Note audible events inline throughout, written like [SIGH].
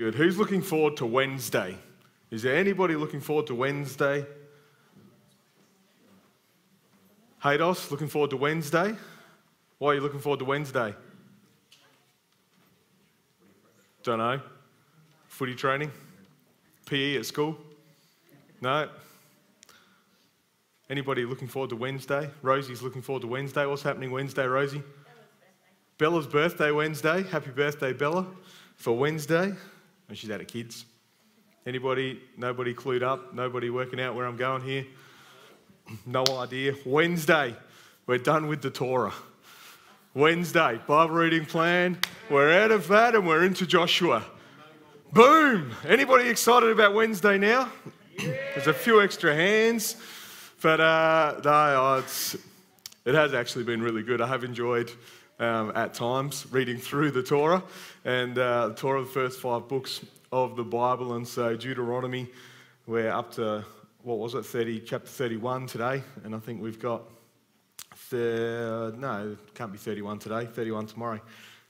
Good. Who's looking forward to Wednesday? Is there anybody looking forward to Wednesday? Haydos, looking forward to Wednesday? Why are you looking forward to Wednesday? Don't know. Footy training? PE at school? No. Anybody looking forward to Wednesday? Rosie's looking forward to Wednesday. What's happening Wednesday, Rosie? Bella's birthday Wednesday. Happy birthday, Bella, for Wednesday. And she's out of kids. Anybody, nobody clued up? Nobody working out where I'm going here? No idea. Wednesday, we're done with the Torah. Wednesday, Bible reading plan. We're out of that and we're into Joshua. Boom! Anybody excited about Wednesday now? There's a few extra hands, but uh, no, it's, it has actually been really good. I have enjoyed um, at times reading through the Torah and uh, the Torah, the first five books of the Bible. And so Deuteronomy, we're up to, what was it, 30, chapter 31 today. And I think we've got, th- no, it can't be 31 today, 31 tomorrow,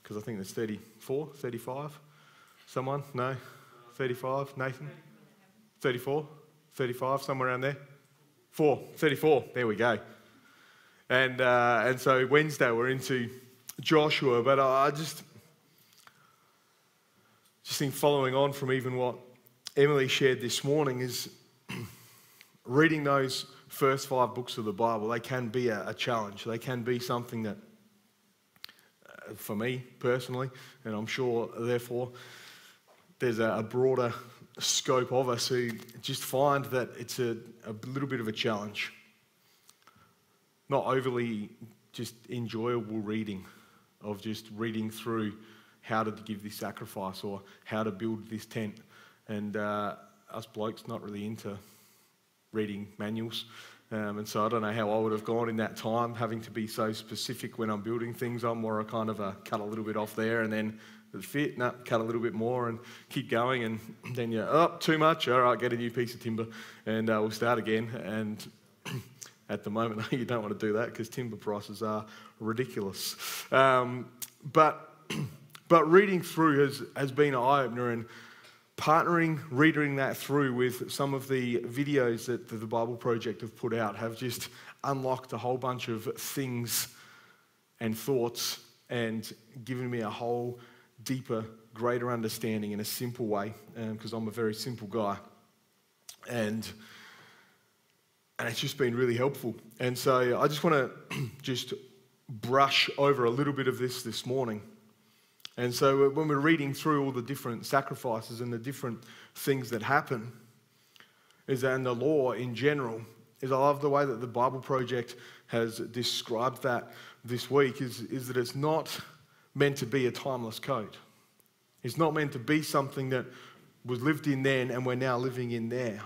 because I think there's 34, 35. Someone? No? 35? Nathan? 34? 35, somewhere around there? Four, 34. There we go. And, uh, and so Wednesday we're into Joshua, but I just, just think following on from even what Emily shared this morning is [CLEARS THROAT] reading those first five books of the Bible, they can be a, a challenge. They can be something that, uh, for me personally, and I'm sure therefore there's a, a, broader scope of us who just find that it's a, a little bit of a challenge. Not overly just enjoyable reading of just reading through how to give this sacrifice or how to build this tent. And uh, us blokes not really into reading manuals. Um, and so I don't know how I would have gone in that time, having to be so specific when I'm building things. I'm more a kind of a cut a little bit off there and then the fit, no, cut a little bit more and keep going. And [CLEARS THROAT] then you're, oh, too much. All right, get a new piece of timber and uh, we'll start again. And at the moment, [LAUGHS] you don't want to do that because timber prices are ridiculous. Um, but, [CLEARS THROAT] but reading through has, has been an eye opener and partnering, reading that through with some of the videos that the Bible Project have put out have just unlocked a whole bunch of things and thoughts and given me a whole deeper, greater understanding in a simple way because um, I'm a very simple guy. And and it's just been really helpful. And so I just want [CLEARS THROAT] to just brush over a little bit of this this morning. And so uh, when we're reading through all the different sacrifices and the different things that happen, is and the law in general, is I love the way that the Bible Project has described that this week, is, is that it's not meant to be a timeless code. It's not meant to be something that was lived in then and we're now living in there.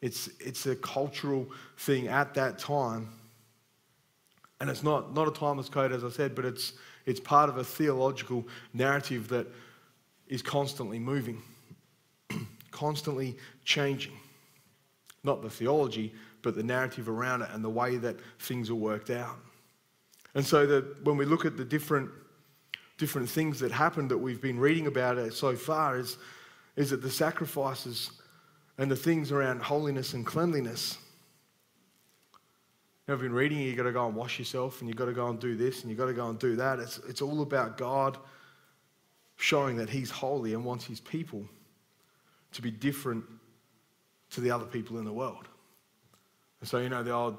It's, it's a cultural thing at that time and it's not, not a timeless code, as I said, but it's, it's part of a theological narrative that is constantly moving, [CLEARS THROAT] constantly changing. Not the theology, but the narrative around it and the way that things are worked out. And so that when we look at the different, different things that happened that we've been reading about so far, is, is that the sacrifices and the things around holiness and cleanliness I've been reading, you've got to go and wash yourself, and you've got to go and do this, and you've got to go and do that. It's, it's all about God showing that He's holy and wants His people to be different to the other people in the world. And so, you know, the old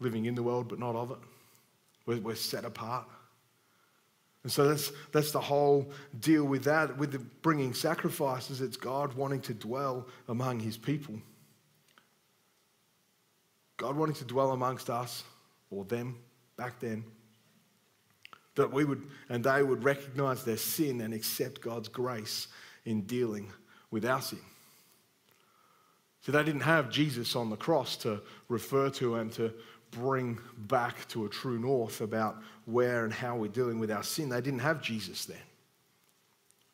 living in the world but not of it. We're, we're set apart. And so that's, that's the whole deal with that, with bringing sacrifices. It's God wanting to dwell among His people. God wanting to dwell amongst us or them back then. That we would, and they would recognize their sin and accept God's grace in dealing with our sin. So they didn't have Jesus on the cross to refer to and to bring back to a true north about where and how we're dealing with our sin. They didn't have Jesus then.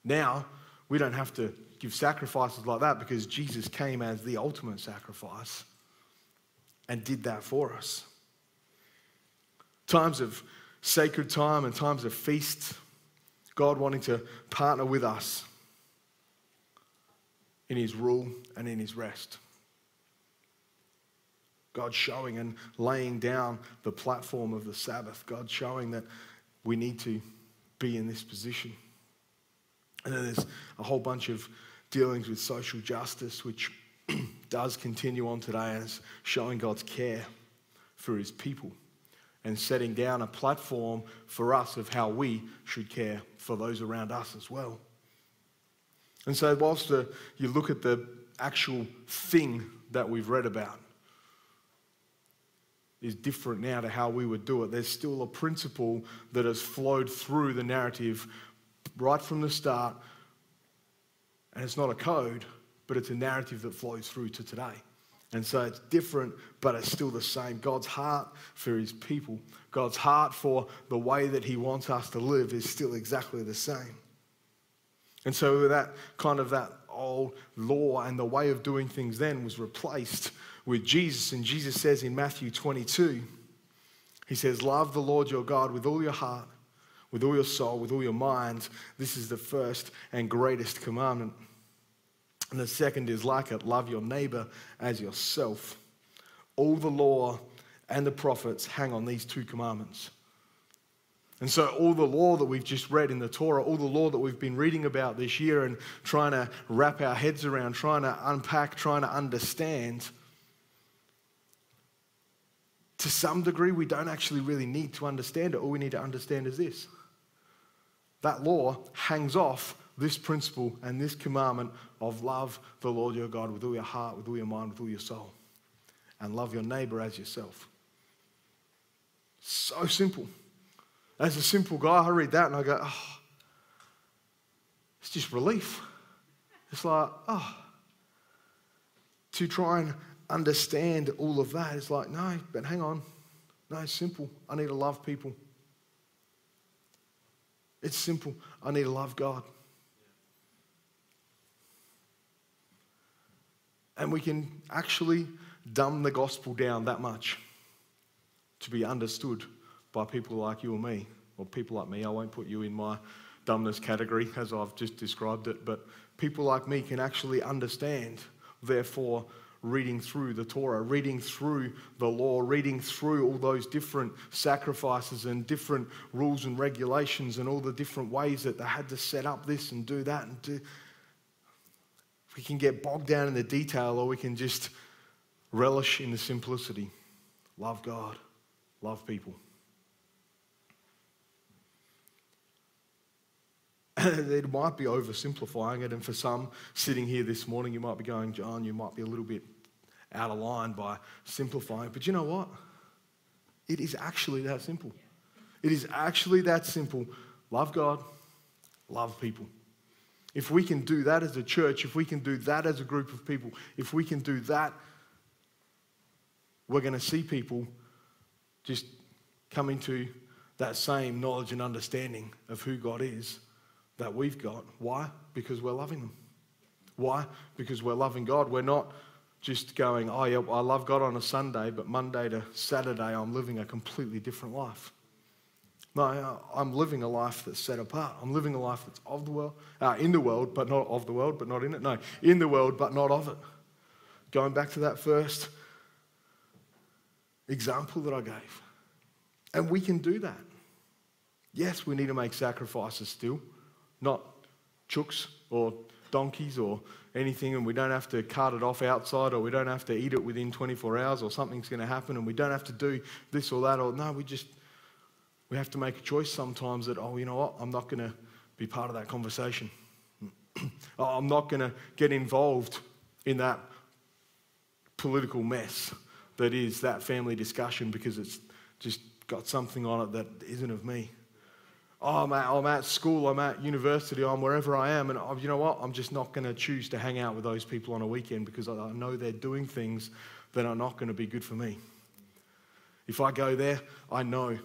Now, we don't have to give sacrifices like that because Jesus came as the ultimate sacrifice and did that for us. Times of sacred time and times of feast, God wanting to partner with us in his rule and in his rest. God showing and laying down the platform of the Sabbath. God showing that we need to be in this position. And then there's a whole bunch of dealings with social justice, which [CLEARS THROAT] does continue on today as showing God's care for his people and setting down a platform for us of how we should care for those around us as well. And so, whilst you look at the actual thing that we've read about, is different now to how we would do it. There's still a principle that has flowed through the narrative right from the start, and it's not a code, but it's a narrative that flows through to today. And so it's different, but it's still the same. God's heart for his people, God's heart for the way that he wants us to live is still exactly the same. And so that kind of that old law and the way of doing things then was replaced with Jesus. And Jesus says in Matthew 22, he says, Love the Lord your God with all your heart, with all your soul, with all your mind. This is the first and greatest commandment. And the second is like it love your neighbor as yourself. All the law and the prophets hang on these two commandments. And so, all the law that we've just read in the Torah, all the law that we've been reading about this year and trying to wrap our heads around, trying to unpack, trying to understand, to some degree, we don't actually really need to understand it. All we need to understand is this that law hangs off this principle and this commandment of love the Lord your God with all your heart, with all your mind, with all your soul, and love your neighbor as yourself. So simple. As a simple guy, I read that and I go, oh, it's just relief. It's like, oh, to try and understand all of that, it's like, no, but hang on. No, it's simple. I need to love people. It's simple. I need to love God. And we can actually dumb the gospel down that much to be understood by people like you or me, or people like me. I won't put you in my dumbness category as I've just described it, but people like me can actually understand, therefore, reading through the Torah, reading through the law, reading through all those different sacrifices and different rules and regulations and all the different ways that they had to set up this and do that and do we can get bogged down in the detail or we can just relish in the simplicity. Love God, love people. [COUGHS] it might be oversimplifying it, and for some sitting here this morning, you might be going, John, you might be a little bit out of line by simplifying. But you know what? It is actually that simple. It is actually that simple. Love God, love people. If we can do that as a church, if we can do that as a group of people, if we can do that, we're going to see people just come into that same knowledge and understanding of who God is that we've got. Why? Because we're loving them. Why? Because we're loving God. We're not just going, oh, yeah, I love God on a Sunday, but Monday to Saturday, I'm living a completely different life. No, I'm living a life that's set apart. I'm living a life that's of the world, uh, in the world, but not of the world, but not in it. No, in the world, but not of it. Going back to that first example that I gave. And we can do that. Yes, we need to make sacrifices still, not chooks or donkeys or anything, and we don't have to cart it off outside or we don't have to eat it within 24 hours or something's going to happen and we don't have to do this or that or no, we just we have to make a choice sometimes that, oh, you know what, I'm not going to be part of that conversation. [CLEARS THROAT] oh, I'm not going to get involved in that political mess that is that family discussion because it's just got something on it that isn't of me. Oh, I'm at, I'm at school, I'm at university, I'm wherever I am, and oh, you know what? I'm just not going to choose to hang out with those people on a weekend because I know they're doing things that are not going to be good for me. If I go there, I know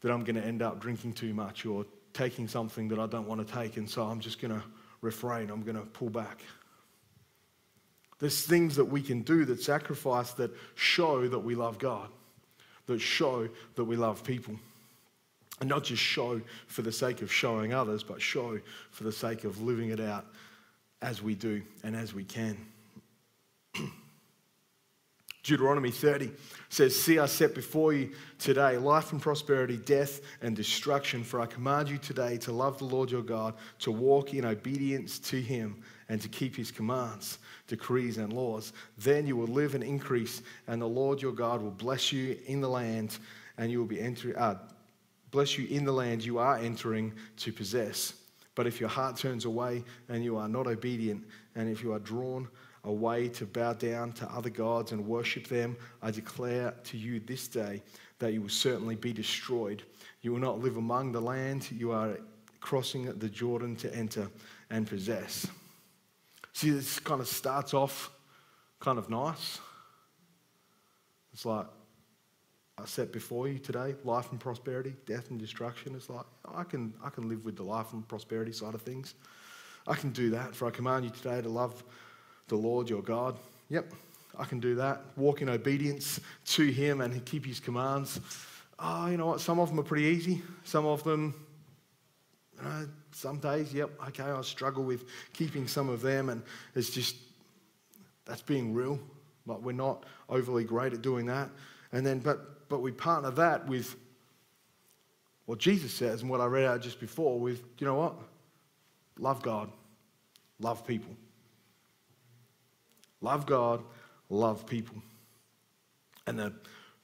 that I'm going to end up drinking too much or taking something that I don't want to take, and so I'm just going to refrain, I'm going to pull back. There's things that we can do that sacrifice that show that we love God, that show that we love people. And not just show for the sake of showing others, but show for the sake of living it out as we do and as we can. [CLEARS THROAT] Deuteronomy 30 says, See, I set before you today life and prosperity, death and destruction. For I command you today to love the Lord your God, to walk in obedience to him, and to keep his commands, decrees, and laws. Then you will live and increase, and the Lord your God will bless you in the land, and you will be entering, uh, bless you in the land you are entering to possess. But if your heart turns away and you are not obedient, and if you are drawn away to bow down to other gods and worship them, I declare to you this day that you will certainly be destroyed. You will not live among the land you are crossing the Jordan to enter and possess. See, this kind of starts off kind of nice. It's like, Set before you today life and prosperity, death and destruction. It's like, I can, I can live with the life and prosperity side of things. I can do that, for I command you today to love the Lord your God. Yep, I can do that. Walk in obedience to Him and keep His commands. Oh, you know what? Some of them are pretty easy. Some of them, you know, some days, yep, okay, I struggle with keeping some of them, and it's just that's being real. But we're not overly great at doing that. And then, but but we partner that with what Jesus says and what I read out just before. With you know what, love God, love people. Love God, love people. And the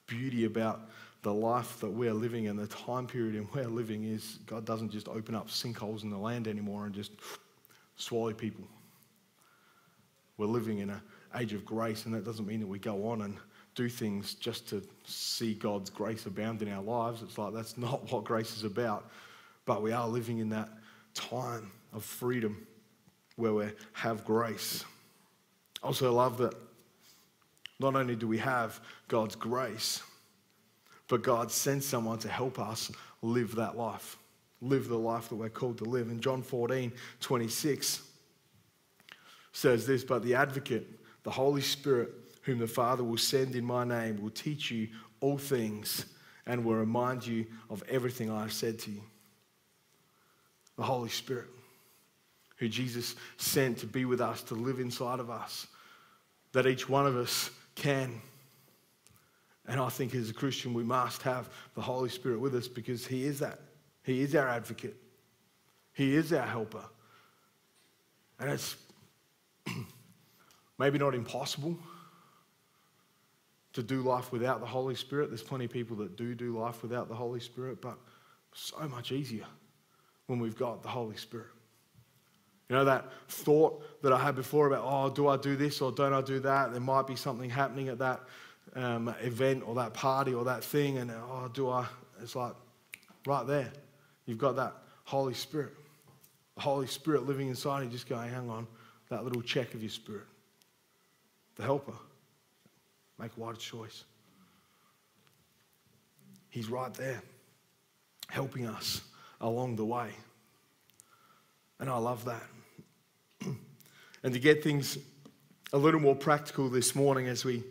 beauty about the life that we're living and the time period in [LAUGHS] we're living is God doesn't just open up sinkholes in the land anymore and just swallow people. We're living in an age of grace, and that doesn't mean that we go on and do things just to see God's grace abound in our lives. It's like that's not what grace is about. But we are living in that time of freedom where we have grace. Also, I love that not only do we have God's grace, but God sends someone to help us live that life, live the life that we're called to live. In John 14, 26 says this, but the advocate, the Holy Spirit, whom the Father will send in my name, will teach you all things and will remind you of everything I have said to you. The Holy Spirit who Jesus sent to be with us, to live inside of us, that each one of us can. And I think as a Christian, we must have the Holy Spirit with us because He is that. He is our advocate, He is our helper. And it's [CLEARS THROAT] maybe not impossible to do life without the Holy Spirit. There's plenty of people that do do life without the Holy Spirit, but so much easier when we've got the Holy Spirit. You know, that thought that I had before about, oh, do I do this or don't I do that? There might be something happening at that um, event or that party or that thing, and oh, do I? It's like right there. You've got that Holy Spirit. The Holy Spirit living inside you, just going, hang on, that little check of your spirit. The helper. Make a wise choice. He's right there, helping us along the way. And I love that. [CLEARS THROAT] and to get things a little more practical this morning as we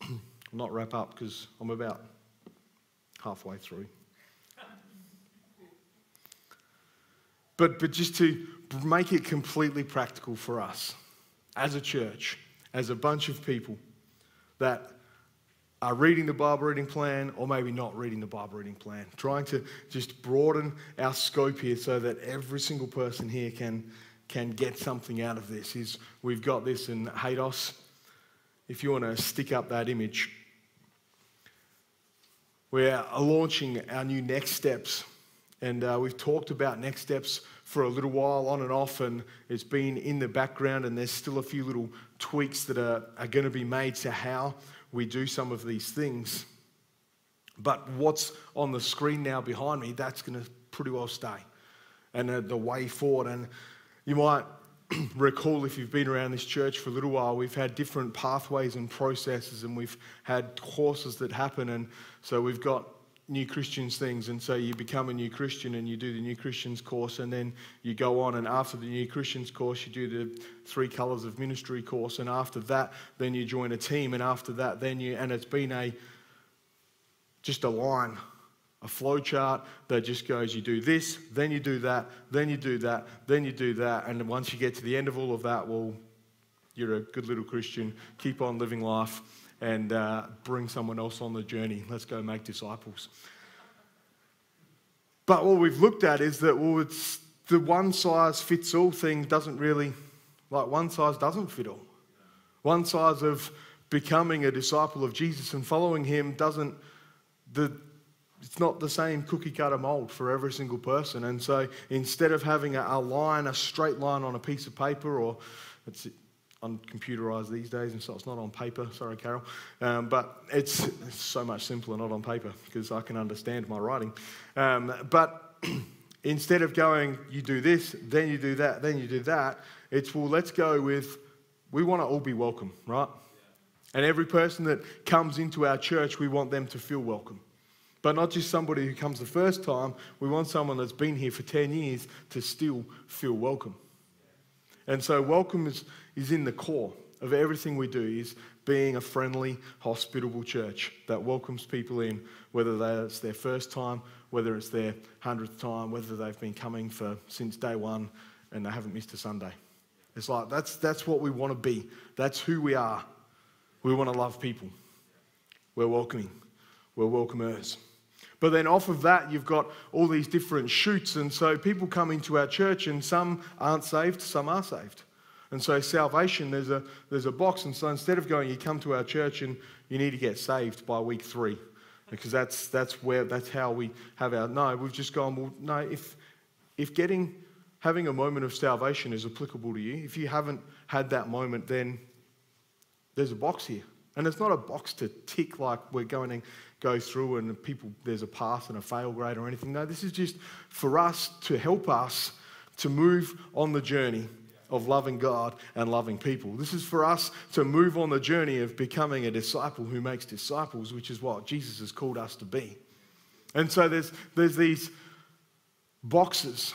[CLEARS THROAT] not wrap up because I'm about halfway through. But, but just to make it completely practical for us as a church, as a bunch of people that are reading the Bible reading plan or maybe not reading the Bible reading plan. Trying to just broaden our scope here so that every single person here can, can get something out of this. Is we've got this in Haydos. If you want to stick up that image, we're launching our new next steps. And uh, we've talked about next steps for a little while on and off, and it's been in the background, and there's still a few little tweaks that are, are going to be made to how we do some of these things. But what's on the screen now behind me, that's going to pretty well stay. And uh, the way forward. And you might [CLEARS THROAT] recall if you've been around this church for a little while, we've had different pathways and processes, and we've had courses that happen. And so we've got new Christians things. And so you become a new Christian and you do the new Christians course, and then you go on. And after the new Christians course, you do the three colors of ministry course. And after that, then you join a team. And after that, then you, and it's been a just a line a flow chart that just goes you do this, then you do that, then you do that, then you do that. And once you get to the end of all of that, well, you're a good little Christian. Keep on living life and uh, bring someone else on the journey. Let's go make disciples. But what we've looked at is that, well, it's the one size fits all thing doesn't really, like, one size doesn't fit all. One size of becoming a disciple of Jesus and following him doesn't, the, it's not the same cookie cutter mold for every single person. And so instead of having a, a line, a straight line on a piece of paper, or it's on computerized these days, and so it's not on paper. Sorry, Carol, um, but it's, it's, so much simpler not on paper because I can understand my writing. Um, but [CLEARS THROAT] instead of going, you do this, then you do that, then you do that, it's well, let's go with, we want to all be welcome, right? And every person that comes into our church, we want them to feel welcome. But not just somebody who comes the first time, we want someone that's been here for 10 years to still feel welcome. And so, welcome is, is in the core of everything we do, is being a friendly, hospitable church that welcomes people in, whether it's their first time, whether it's their hundredth time, whether they've been coming for since day one and they haven't missed a Sunday. It's like that's, that's what we want to be. That's who we are. We want to love people. We're welcoming. We're welcomers. But then off of that, you've got all these different shoots. And so people come into our church, and some aren't saved, some are saved. And so salvation, there's a, there's a box. And so instead of going, you come to our church and you need to get saved by week three, because that's, that's, where, that's how we have our. No, we've just gone, well, no, if, if getting, having a moment of salvation is applicable to you, if you haven't had that moment, then there's a box here. And it's not a box to tick like we're going to go through and people, there's a pass and a fail grade or anything. No, this is just for us to help us to move on the journey of loving God and loving people. This is for us to move on the journey of becoming a disciple who makes disciples, which is what Jesus has called us to be. And so there's, there's these boxes,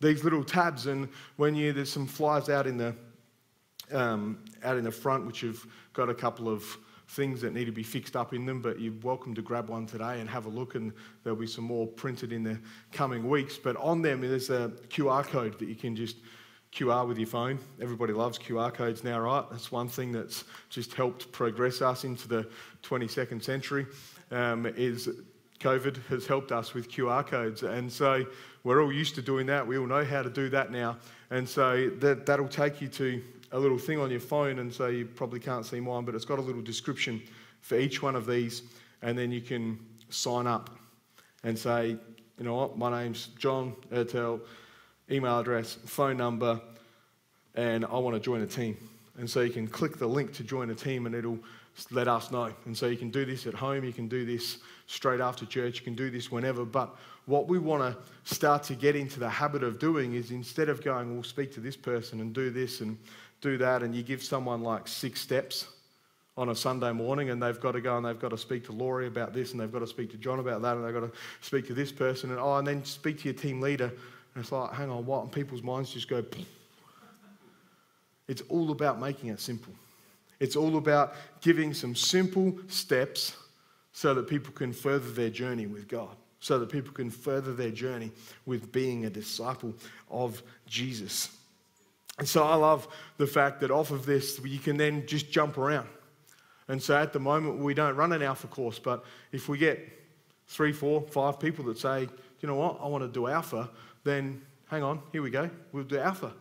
these little tabs, and when you, there's some flies out in the, um, out in the front which have got a couple of things that need to be fixed up in them, but you're welcome to grab one today and have a look, and there'll be some more printed in the coming weeks. But on them, there's a QR code that you can just QR with your phone. Everybody loves QR codes now, right? That's one thing that's just helped progress us into the 22nd century. Um, is COVID has helped us with QR codes, and so we're all used to doing that. We all know how to do that now, and so that that'll take you to a little thing on your phone, and so you probably can't see mine, but it's got a little description for each one of these, and then you can sign up and say, you know what, my name's John Ertel, email address, phone number, and I want to join a team. And so you can click the link to join a team, and it'll let us know. And so you can do this at home, you can do this straight after church, you can do this whenever. But what we want to start to get into the habit of doing is instead of going, we'll speak to this person and do this and do that, and you give someone like six steps on a Sunday morning, and they've got to go and they've got to speak to Laurie about this, and they've got to speak to John about that, and they've got to speak to this person, and oh, and then speak to your team leader. And it's like, hang on, what? And people's minds just go. It's all about making it simple. It's all about giving some simple steps so that people can further their journey with God, so that people can further their journey with being a disciple of Jesus. And so I love the fact that off of this, you can then just jump around. And so at the moment, we don't run an alpha course, but if we get three, four, five people that say, you know what, I want to do alpha, then hang on, here we go, we'll do alpha.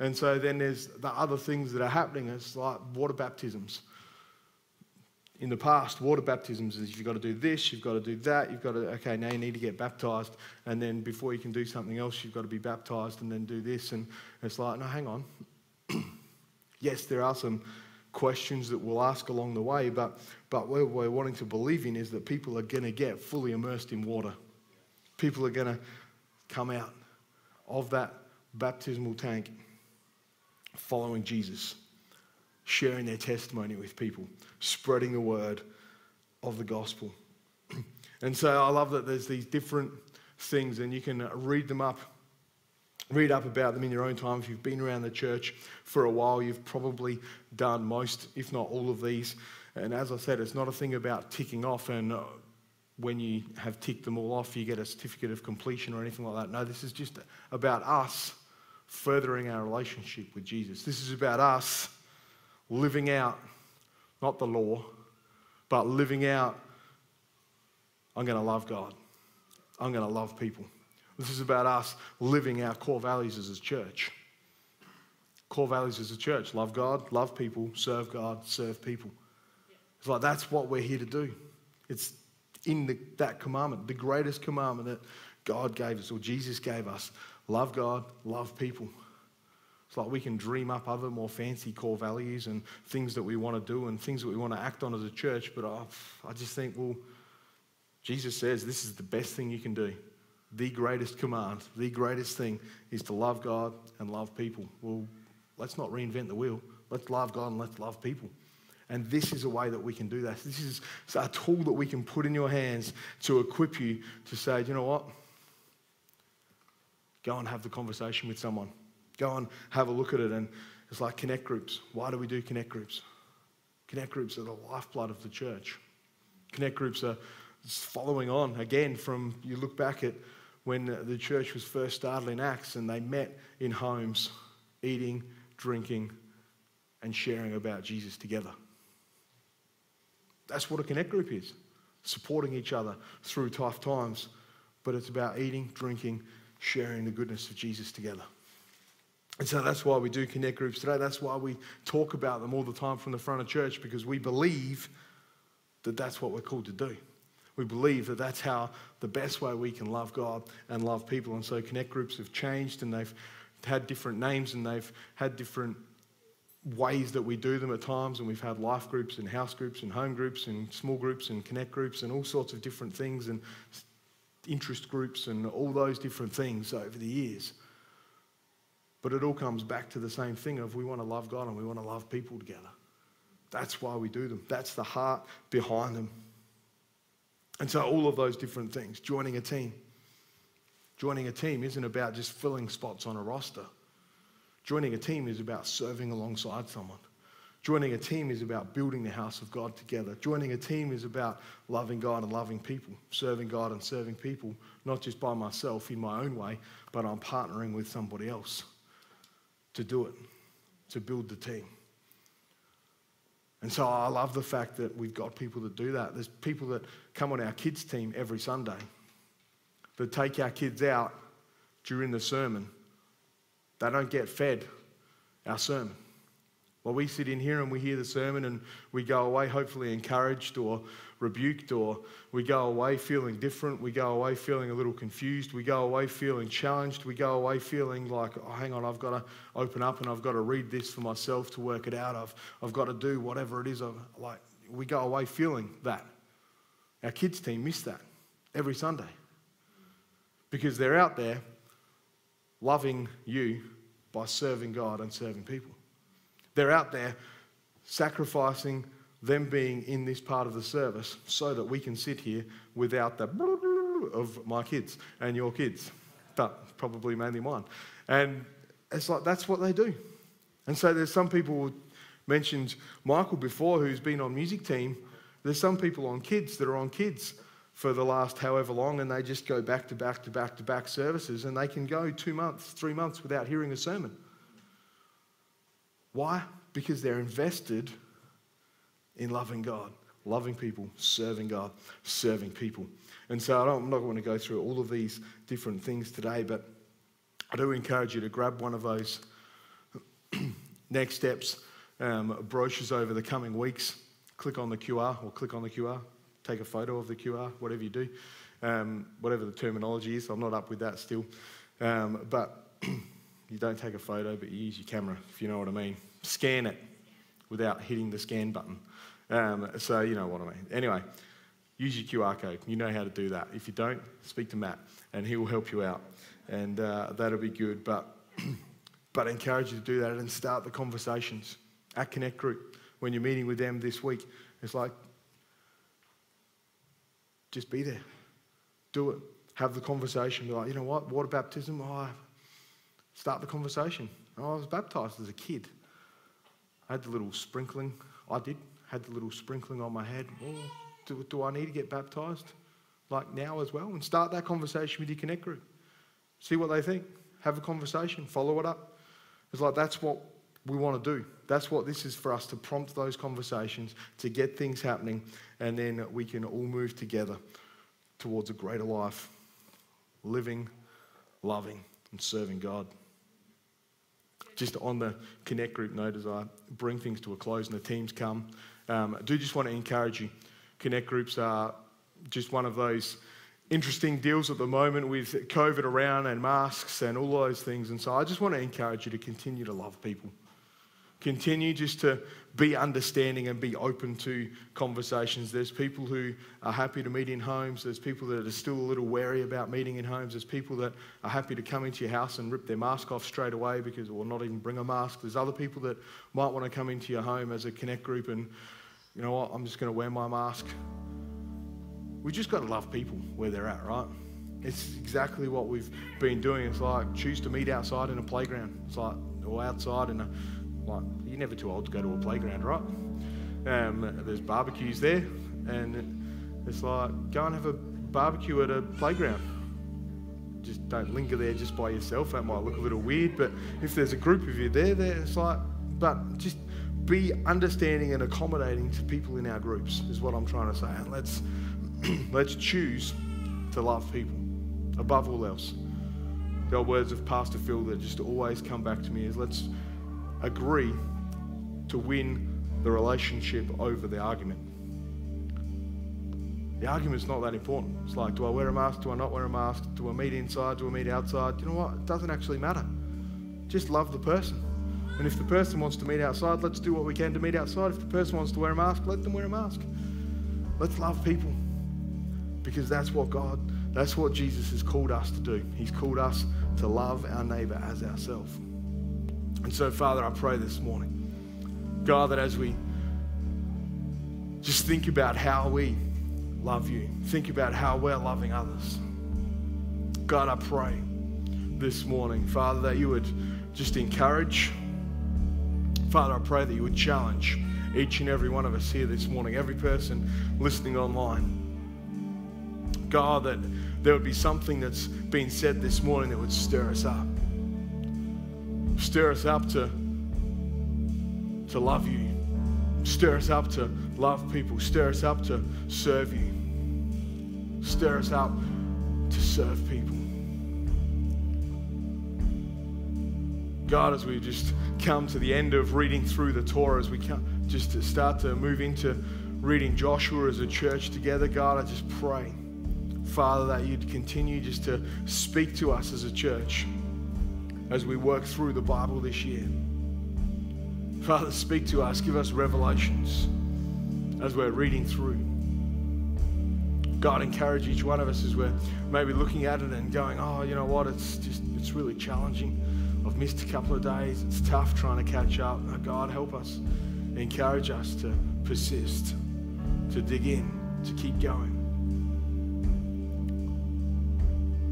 And so then there's the other things that are happening. It's like water baptisms in the past, water baptisms is you've got to do this, you've got to do that, you've got to, okay, now you need to get baptized. And then before you can do something else, you've got to be baptized and then do this. And it's like, no, hang on. [CLEARS THROAT] yes, there are some questions that we'll ask along the way, but, but what we're wanting to believe in is that people are going to get fully immersed in water. People are going to come out of that baptismal tank following Jesus sharing their testimony with people, spreading the word of the gospel. [CLEARS THROAT] and so I love that there's these different things, and you can read them up. Read up about them in your own time. If you've been around the church for a while, you've probably done most, if not all of these. And as I said, it's not a thing about ticking off. And uh, when you have ticked them all off, you get a certificate of completion or anything like that. No, this is just about us furthering our relationship with Jesus. This is about us living out, not the law, but living out, I'm going to love God. I'm going to love people. This is about us living our core values as a church. Core values as a church love God, love people, serve God, serve people. It's like that's what we're here to do. It's in the, that commandment, the greatest commandment that God gave us or Jesus gave us love God, love people. It's like we can dream up other more fancy core values and things that we want to do and things that we want to act on as a church, but I, I just think, well, Jesus says this is the best thing you can do. The greatest command, the greatest thing is to love God and love people. Well, let's not reinvent the wheel. Let's love God and let's love people. And this is a way that we can do that. This is a tool that we can put in your hands to equip you to say, you know what? Go and have the conversation with someone. Go and have a look at it. And it's like connect groups. Why do we do connect groups? Connect groups are the lifeblood of the church. Connect groups are following on again from you look back at when the church was first started in Acts and they met in homes, eating, drinking, and sharing about Jesus together. That's what a connect group is supporting each other through tough times. But it's about eating, drinking, sharing the goodness of Jesus together. And so that's why we do connect groups today. That's why we talk about them all the time from the front of church because we believe that that's what we're called to do. We believe that that's how the best way we can love God and love people. And so connect groups have changed and they've had different names and they've had different ways that we do them at times, and we've had life groups and house groups and home groups and small groups and connect groups and all sorts of different things and interest groups and all those different things over the years. But it all comes back to the same thing of we want to love God and we want to love people together. That's why we do them. That's the heart behind them. And so all of those different things, joining a team. Joining a team isn't about just filling spots on a roster. Joining a team is about serving alongside someone. Joining a team is about building the house of God together. Joining a team is about loving God and loving people, serving God and serving people, not just by myself in my own way, but I'm partnering with somebody else to do it, to build the team. And so I love the fact that we've got people that do that. There's people that come on our kids' team every Sunday that take our kids out during the sermon they don't get fed our sermon. Well, we sit in here and we hear the sermon and we go away hopefully encouraged or rebuked, or we go away feeling different. We go away feeling a little confused. We go away feeling challenged. We go away feeling like, oh, hang on, I've got to open up and I've got to read this for myself to work it out. I've, I've got to do whatever it is. I've, like, we go away feeling that. Our kids' team miss that every Sunday because they're out there loving you by serving God and serving people. They're out there sacrificing them being in this part of the service so that we can sit here without the of my kids and your kids, but probably mainly mine. And it's like that's what they do. And so there's some people mentioned Michael before who's been on music team. There's some people on kids that are on kids for the last however long, and they just go back to back to back to back services, and they can go two months, three months without hearing a sermon. Why? Because they're invested in loving God, loving people, serving God, serving people. And so I'm not going to go through all of these different things today, but I do encourage you to grab one of those [CLEARS THROAT] next steps um, brochures over the coming weeks. Click on the QR or click on the QR take a photo of the QR, whatever you do, um, whatever the terminology is. I'm not up with that still. Um, but [CLEARS THROAT] you don't take a photo, but you use your camera, if you know what I mean. Scan it without hitting the scan button. Um, so you know what I mean. Anyway, use your QR code. You know how to do that. If you don't, speak to Matt, and he will help you out, and uh, that'll be good. But [CLEARS THROAT] but I encourage you to do that and start the conversations at Connect Group when you're meeting with them this week. It's like just be there. Do it. Have the conversation. Be like, you know what? Water baptism. Oh, start the conversation. Oh, I was baptized as a kid. I had the little sprinkling. I did. Had the little sprinkling on my head. Oh, do, do I need to get baptized? like now as well, and start that conversation with your Connect group. See what they think. Have a conversation. Follow it up. It's like that's what we want to do. That's what this is for us to prompt those conversations, to get things happening, and then we can all move together towards a greater life, living, loving, and serving God. Just on the Connect group note, as I bring things to a close and the teams come, um, I do just want to encourage you. Connect groups are just one of those interesting deals at the moment with COVID around and masks and all those things. And so I just want to encourage you to continue to love people. Continue just to be understanding and be open to conversations. There's people who are happy to meet in homes. There's people that are still a little wary about meeting in homes. There's people that are happy to come into your house and rip their mask off straight away because, or not even bring a mask. There's other people that might want to come into your home as a connect group and, you know what, I'm just going to wear my mask we just got to love people where they're at, right? It's exactly what we've been doing. It's like choose to meet outside in a playground. It's like or outside in a like you're never too old to go to a playground, right? Um, there's barbecues there, and it's like go and have a barbecue at a playground. Just don't linger there just by yourself. That might look a little weird, but if there's a group of you there, there it's like, but just be understanding and accommodating to people in our groups is what I'm trying to say. And let's [CLEARS THROAT] let's choose to love people above all else. The old words of Pastor Phil that just always come back to me is let's agree to win the relationship over the argument. The argument's not that important. It's like, do I wear a mask? Do I not wear a mask? Do I meet inside? Do I meet outside? You know what? It doesn't actually matter. Just love the person. And if the person wants to meet outside, let's do what we can to meet outside. If the person wants to wear a mask, let them wear a mask. Let's love people because that's what God, that's what Jesus has called us to do. He's called us to love our neighbor as ourselves. And so, Father, I pray this morning, God, that as we just think about how we love you, think about how we're loving others. God, I pray this morning, Father, that you would just encourage. Father, I pray that you would challenge each and every one of us here this morning, every person listening online. God, that there would be something that's been said this morning that would stir us up. Stir us up to, to love you. Stir us up to love people. Stir us up to serve you. Stir us up to serve people. God, as we just come to the end of reading through the Torah, as we come just to start to move into reading Joshua as a church together, God, I just pray Father, that you'd continue just to speak to us as a church as we work through the Bible this year. Father, speak to us, give us revelations as we're reading through. God, encourage each one of us as we're maybe looking at it and going, oh, you know what, it's just, it's really challenging. I've missed a couple of days. It's tough trying to catch up. God, help us. Encourage us to persist, to dig in, to keep going.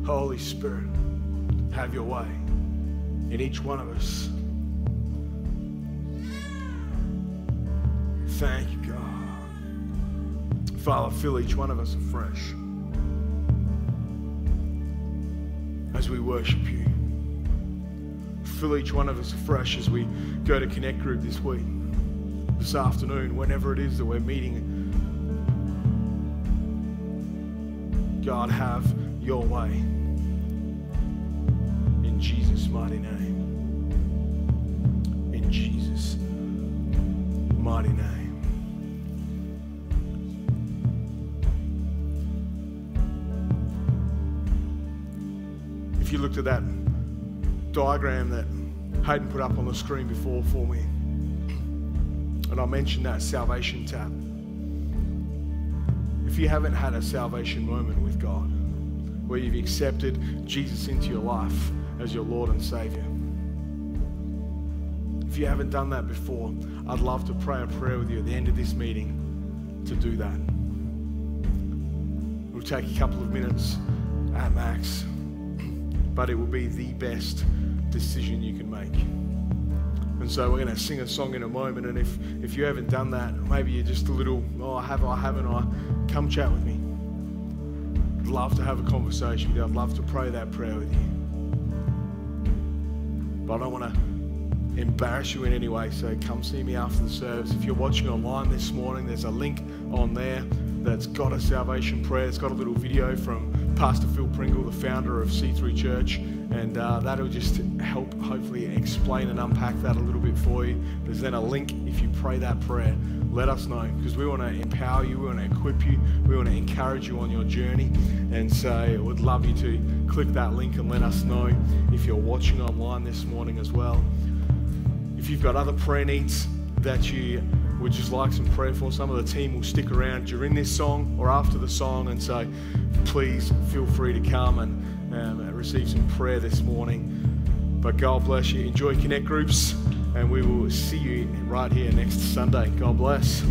Holy Spirit, have your way in each one of us. Thank you, God. Father, fill each one of us afresh as we worship you. Fill each one of us afresh as we go to Connect Group this week, this afternoon, whenever it is that we're meeting. God, have your way. Jesus' mighty name. In Jesus' mighty name. If you looked at that diagram that Hayden put up on the screen before for me, and I mentioned that salvation tab. If you haven't had a salvation moment with God, where you've accepted Jesus into your life, as your Lord and Savior. If you haven't done that before, I'd love to pray a prayer with you at the end of this meeting to do that. It will take a couple of minutes at max, but it will be the best decision you can make. And so we're going to sing a song in a moment. And if, if you haven't done that, maybe you're just a little, oh, I have, I haven't, I come chat with me. I'd love to have a conversation with you. I'd love to pray that prayer with you. But I don't want to embarrass you in any way, so come see me after the service. If you're watching online this morning, there's a link on there that's got a salvation prayer. It's got a little video from Pastor Phil Pringle, the founder of C3 Church, and uh, that'll just help hopefully explain and unpack that a little bit for you. There's then a link if you pray that prayer. Let us know because we want to empower you, we want to equip you, we want to encourage you on your journey. And so would love you to click that link and let us know if you're watching online this morning as well. If you've got other prayer needs that you would just like some prayer for, some of the team will stick around during this song or after the song. And so please feel free to come and um, receive some prayer this morning. But God bless you. Enjoy Connect groups and we will see you right here next Sunday. God bless.